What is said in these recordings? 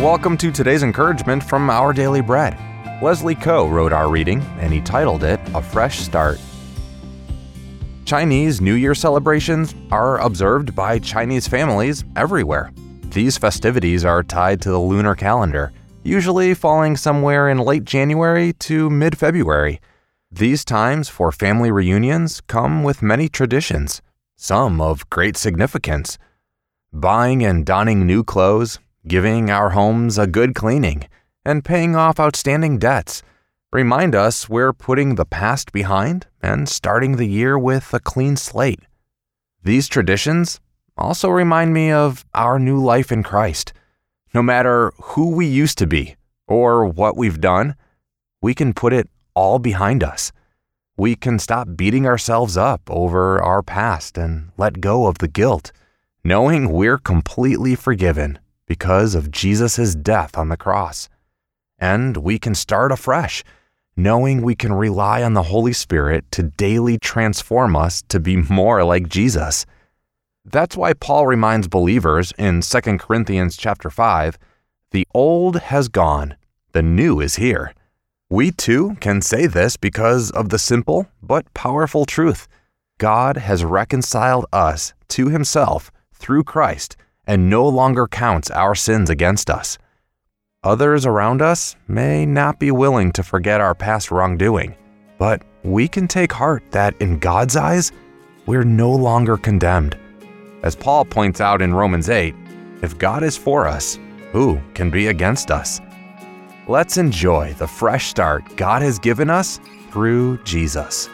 Welcome to today's encouragement from Our Daily Bread. Leslie Koh wrote our reading, and he titled it A Fresh Start. Chinese New Year celebrations are observed by Chinese families everywhere. These festivities are tied to the lunar calendar, usually falling somewhere in late January to mid February. These times for family reunions come with many traditions, some of great significance. Buying and donning new clothes, giving our homes a good cleaning, and paying off outstanding debts remind us we're putting the past behind and starting the year with a clean slate. These traditions also remind me of our new life in Christ. No matter who we used to be or what we've done, we can put it all behind us. We can stop beating ourselves up over our past and let go of the guilt, knowing we're completely forgiven because of Jesus' death on the cross. And we can start afresh, knowing we can rely on the Holy Spirit to daily transform us to be more like Jesus. That's why Paul reminds believers in 2 Corinthians chapter 5, the old has gone, the new is here. We too can say this because of the simple but powerful truth. God has reconciled us to himself through Christ and no longer counts our sins against us. Others around us may not be willing to forget our past wrongdoing, but we can take heart that in God's eyes, we're no longer condemned. As Paul points out in Romans 8, if God is for us, who can be against us? Let's enjoy the fresh start God has given us through Jesus.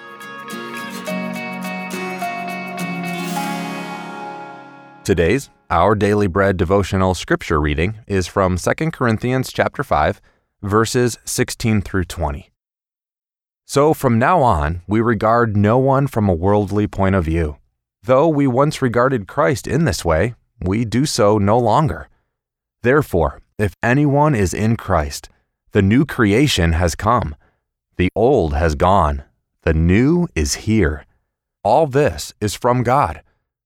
Today's Our Daily Bread devotional scripture reading is from 2 Corinthians chapter 5, verses 16 through 20. So from now on, we regard no one from a worldly point of view. Though we once regarded Christ in this way, we do so no longer. Therefore, if anyone is in Christ, the new creation has come. The old has gone. The new is here. All this is from God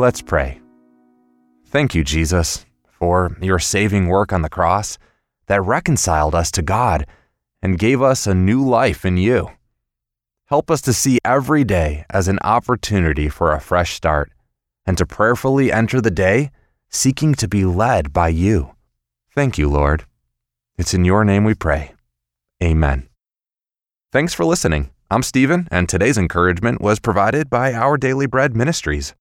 Let's pray. Thank you, Jesus, for your saving work on the cross that reconciled us to God and gave us a new life in you. Help us to see every day as an opportunity for a fresh start and to prayerfully enter the day seeking to be led by you. Thank you, Lord. It's in your name we pray. Amen. Thanks for listening. I'm Stephen, and today's encouragement was provided by Our Daily Bread Ministries.